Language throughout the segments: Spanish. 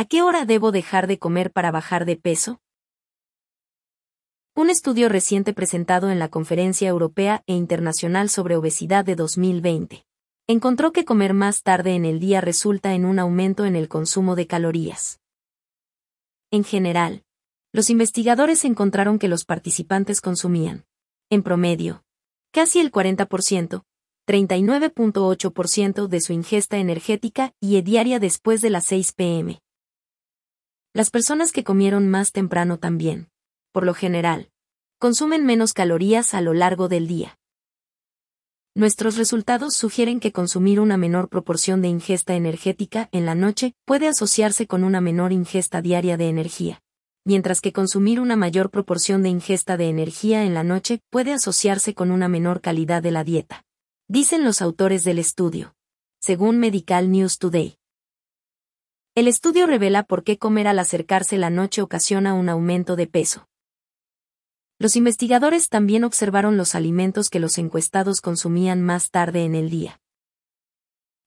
¿A qué hora debo dejar de comer para bajar de peso? Un estudio reciente presentado en la Conferencia Europea e Internacional sobre Obesidad de 2020 encontró que comer más tarde en el día resulta en un aumento en el consumo de calorías. En general, los investigadores encontraron que los participantes consumían, en promedio, casi el 40%, 39.8% de su ingesta energética y diaria después de las 6 pm. Las personas que comieron más temprano también, por lo general, consumen menos calorías a lo largo del día. Nuestros resultados sugieren que consumir una menor proporción de ingesta energética en la noche puede asociarse con una menor ingesta diaria de energía, mientras que consumir una mayor proporción de ingesta de energía en la noche puede asociarse con una menor calidad de la dieta. Dicen los autores del estudio. Según Medical News Today. El estudio revela por qué comer al acercarse la noche ocasiona un aumento de peso. Los investigadores también observaron los alimentos que los encuestados consumían más tarde en el día.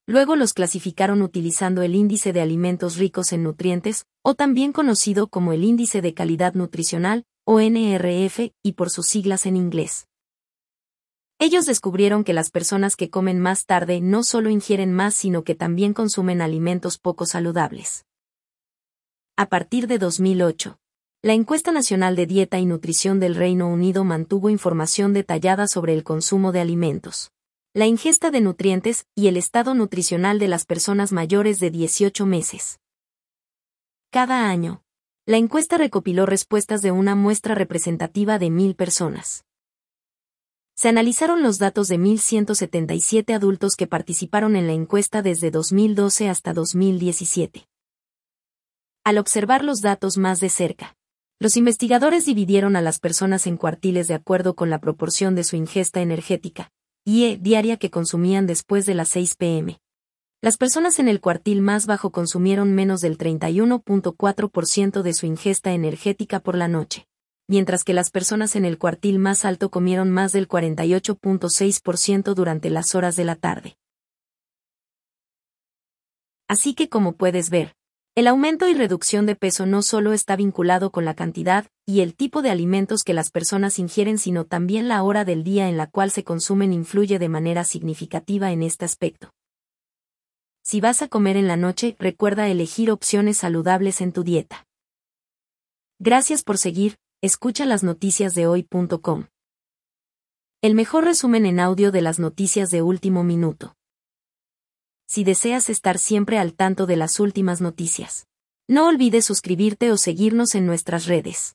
Luego los clasificaron utilizando el índice de alimentos ricos en nutrientes, o también conocido como el índice de calidad nutricional, o NRF, y por sus siglas en inglés. Ellos descubrieron que las personas que comen más tarde no solo ingieren más sino que también consumen alimentos poco saludables. A partir de 2008, la encuesta nacional de dieta y nutrición del Reino Unido mantuvo información detallada sobre el consumo de alimentos, la ingesta de nutrientes y el estado nutricional de las personas mayores de 18 meses. Cada año, la encuesta recopiló respuestas de una muestra representativa de mil personas. Se analizaron los datos de 1.177 adultos que participaron en la encuesta desde 2012 hasta 2017. Al observar los datos más de cerca, los investigadores dividieron a las personas en cuartiles de acuerdo con la proporción de su ingesta energética, IE diaria que consumían después de las 6 pm. Las personas en el cuartil más bajo consumieron menos del 31.4% de su ingesta energética por la noche, mientras que las personas en el cuartil más alto comieron más del 48.6% durante las horas de la tarde. Así que como puedes ver, el aumento y reducción de peso no solo está vinculado con la cantidad y el tipo de alimentos que las personas ingieren, sino también la hora del día en la cual se consumen influye de manera significativa en este aspecto. Si vas a comer en la noche, recuerda elegir opciones saludables en tu dieta. Gracias por seguir, escucha las noticias de hoy.com. El mejor resumen en audio de las noticias de último minuto si deseas estar siempre al tanto de las últimas noticias. No olvides suscribirte o seguirnos en nuestras redes.